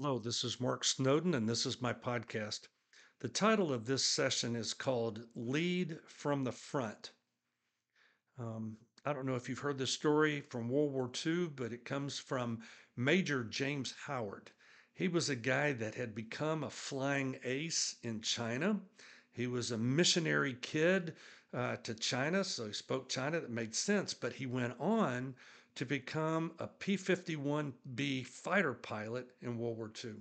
Hello, this is Mark Snowden, and this is my podcast. The title of this session is called Lead from the Front. Um, I don't know if you've heard this story from World War II, but it comes from Major James Howard. He was a guy that had become a flying ace in China. He was a missionary kid uh, to China, so he spoke China. That made sense, but he went on to become a P 51B fighter pilot in World War II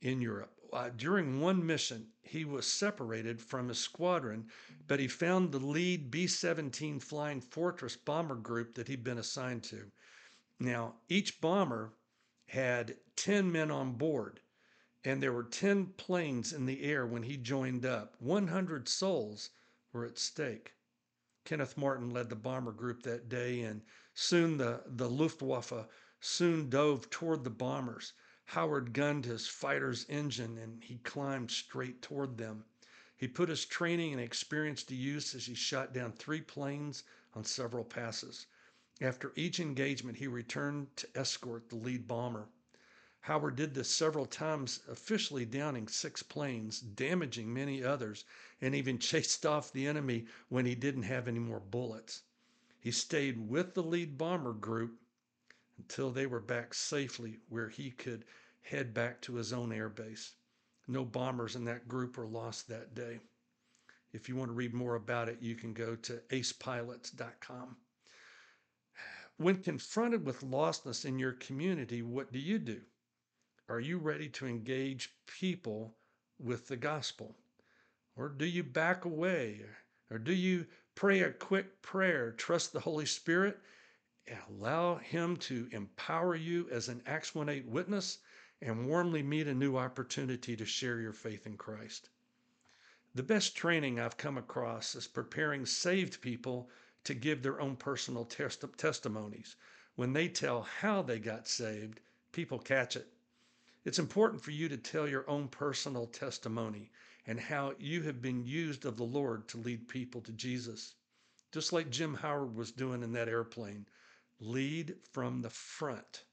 in Europe. Uh, during one mission, he was separated from his squadron, but he found the lead B 17 Flying Fortress bomber group that he'd been assigned to. Now, each bomber had 10 men on board, and there were 10 planes in the air when he joined up. 100 souls were at stake. Kenneth Martin led the bomber group that day, and soon the, the Luftwaffe soon dove toward the bombers. Howard gunned his fighter's engine and he climbed straight toward them. He put his training and experience to use as he shot down three planes on several passes. After each engagement, he returned to escort the lead bomber. Howard did this several times, officially downing six planes, damaging many others, and even chased off the enemy when he didn't have any more bullets. He stayed with the lead bomber group until they were back safely where he could head back to his own airbase. No bombers in that group were lost that day. If you want to read more about it, you can go to acepilots.com. When confronted with lostness in your community, what do you do? Are you ready to engage people with the gospel? Or do you back away? Or do you pray a quick prayer, trust the Holy Spirit, and allow Him to empower you as an Acts 1 8 witness and warmly meet a new opportunity to share your faith in Christ? The best training I've come across is preparing saved people to give their own personal test- testimonies. When they tell how they got saved, people catch it. It's important for you to tell your own personal testimony and how you have been used of the Lord to lead people to Jesus. Just like Jim Howard was doing in that airplane, lead from the front.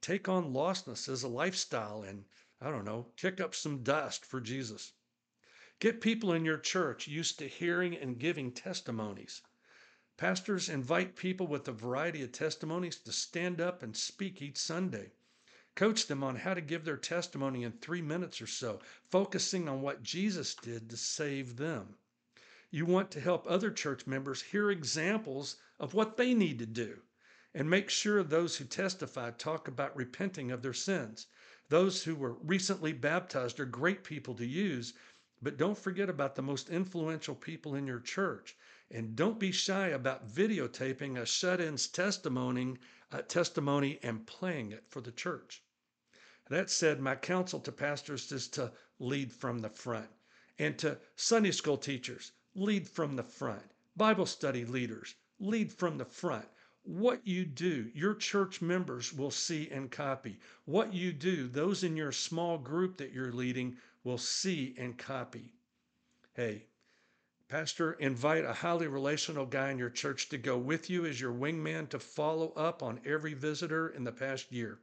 Take on lostness as a lifestyle and, I don't know, kick up some dust for Jesus. Get people in your church used to hearing and giving testimonies. Pastors invite people with a variety of testimonies to stand up and speak each Sunday. Coach them on how to give their testimony in three minutes or so, focusing on what Jesus did to save them. You want to help other church members hear examples of what they need to do and make sure those who testify talk about repenting of their sins. Those who were recently baptized are great people to use, but don't forget about the most influential people in your church. And don't be shy about videotaping a shut in's testimony, uh, testimony and playing it for the church. That said, my counsel to pastors is to lead from the front, and to Sunday school teachers, lead from the front, Bible study leaders, lead from the front. What you do, your church members will see and copy. What you do, those in your small group that you're leading will see and copy. Hey, Pastor, invite a highly relational guy in your church to go with you as your wingman to follow up on every visitor in the past year.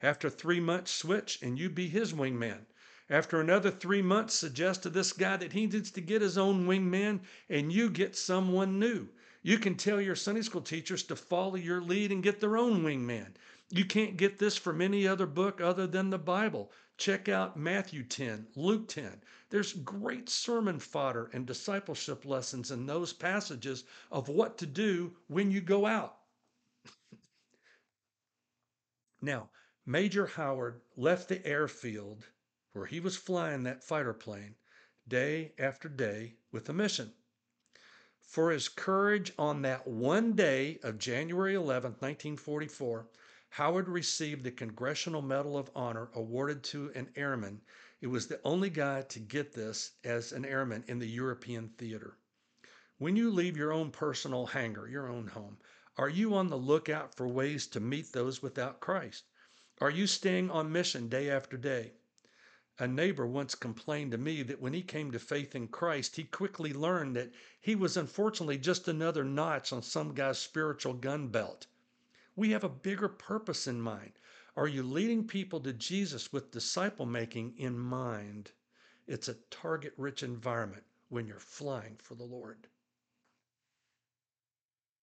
After three months, switch and you be his wingman. After another three months, suggest to this guy that he needs to get his own wingman and you get someone new. You can tell your Sunday school teachers to follow your lead and get their own wingman. You can't get this from any other book other than the Bible. Check out Matthew 10, Luke 10. There's great sermon fodder and discipleship lessons in those passages of what to do when you go out. now, Major Howard left the airfield where he was flying that fighter plane day after day with a mission. For his courage on that one day of January 11, 1944, Howard received the Congressional Medal of Honor awarded to an airman. It was the only guy to get this as an airman in the European theater. When you leave your own personal hangar, your own home, are you on the lookout for ways to meet those without Christ? Are you staying on mission day after day? A neighbor once complained to me that when he came to faith in Christ, he quickly learned that he was unfortunately just another notch on some guy's spiritual gun belt. We have a bigger purpose in mind. Are you leading people to Jesus with disciple making in mind? It's a target rich environment when you're flying for the Lord.